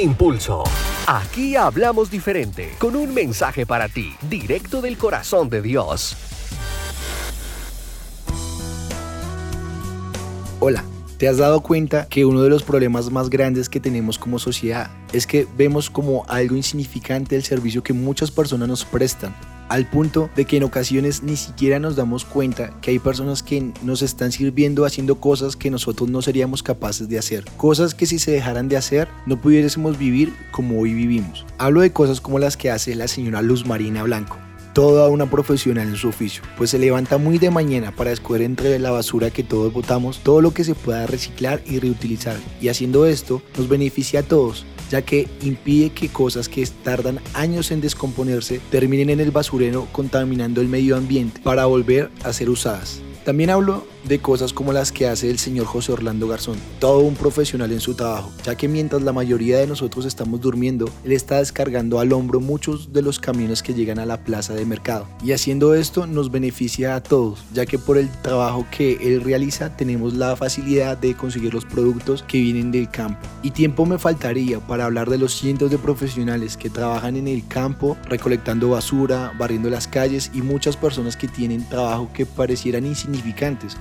Impulso. Aquí hablamos diferente, con un mensaje para ti, directo del corazón de Dios. Hola. ¿Te has dado cuenta que uno de los problemas más grandes que tenemos como sociedad es que vemos como algo insignificante el servicio que muchas personas nos prestan? Al punto de que en ocasiones ni siquiera nos damos cuenta que hay personas que nos están sirviendo haciendo cosas que nosotros no seríamos capaces de hacer. Cosas que si se dejaran de hacer no pudiésemos vivir como hoy vivimos. Hablo de cosas como las que hace la señora Luz Marina Blanco toda una profesional en su oficio, pues se levanta muy de mañana para escoger entre la basura que todos botamos todo lo que se pueda reciclar y reutilizar. Y haciendo esto nos beneficia a todos, ya que impide que cosas que tardan años en descomponerse terminen en el basurero contaminando el medio ambiente para volver a ser usadas. También hablo de cosas como las que hace el señor José Orlando Garzón, todo un profesional en su trabajo, ya que mientras la mayoría de nosotros estamos durmiendo, él está descargando al hombro muchos de los camiones que llegan a la plaza de mercado. Y haciendo esto nos beneficia a todos, ya que por el trabajo que él realiza tenemos la facilidad de conseguir los productos que vienen del campo. Y tiempo me faltaría para hablar de los cientos de profesionales que trabajan en el campo, recolectando basura, barriendo las calles y muchas personas que tienen trabajo que parecieran insignificantes,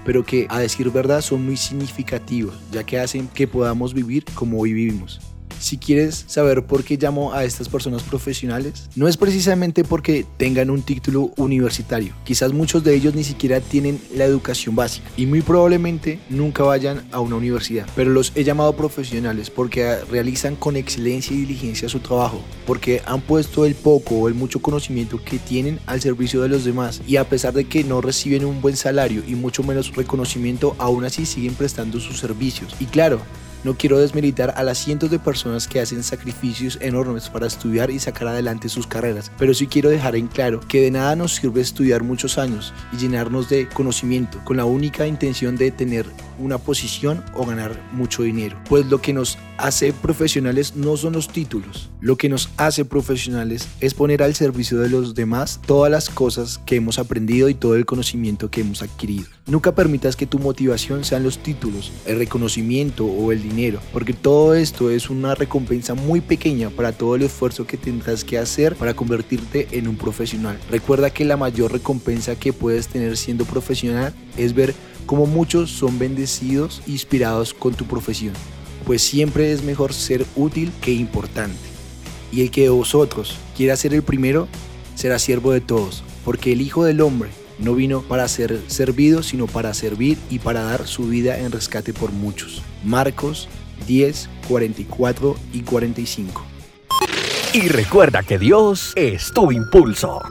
pero que a decir verdad son muy significativos, ya que hacen que podamos vivir como hoy vivimos. Si quieres saber por qué llamo a estas personas profesionales, no es precisamente porque tengan un título universitario. Quizás muchos de ellos ni siquiera tienen la educación básica y muy probablemente nunca vayan a una universidad. Pero los he llamado profesionales porque realizan con excelencia y diligencia su trabajo, porque han puesto el poco o el mucho conocimiento que tienen al servicio de los demás y a pesar de que no reciben un buen salario y mucho menos reconocimiento, aún así siguen prestando sus servicios. Y claro, no quiero desmilitar a las cientos de personas que hacen sacrificios enormes para estudiar y sacar adelante sus carreras, pero sí quiero dejar en claro que de nada nos sirve estudiar muchos años y llenarnos de conocimiento con la única intención de tener una posición o ganar mucho dinero. Pues lo que nos hace profesionales no son los títulos, lo que nos hace profesionales es poner al servicio de los demás todas las cosas que hemos aprendido y todo el conocimiento que hemos adquirido. Nunca permitas que tu motivación sean los títulos, el reconocimiento o el dinero, porque todo esto es una recompensa muy pequeña para todo el esfuerzo que tendrás que hacer para convertirte en un profesional. Recuerda que la mayor recompensa que puedes tener siendo profesional es ver cómo muchos son bendecidos e inspirados con tu profesión, pues siempre es mejor ser útil que importante. Y el que de vosotros quiera ser el primero, será siervo de todos, porque el Hijo del Hombre no vino para ser servido, sino para servir y para dar su vida en rescate por muchos. Marcos 10, 44 y 45. Y recuerda que Dios es tu impulso.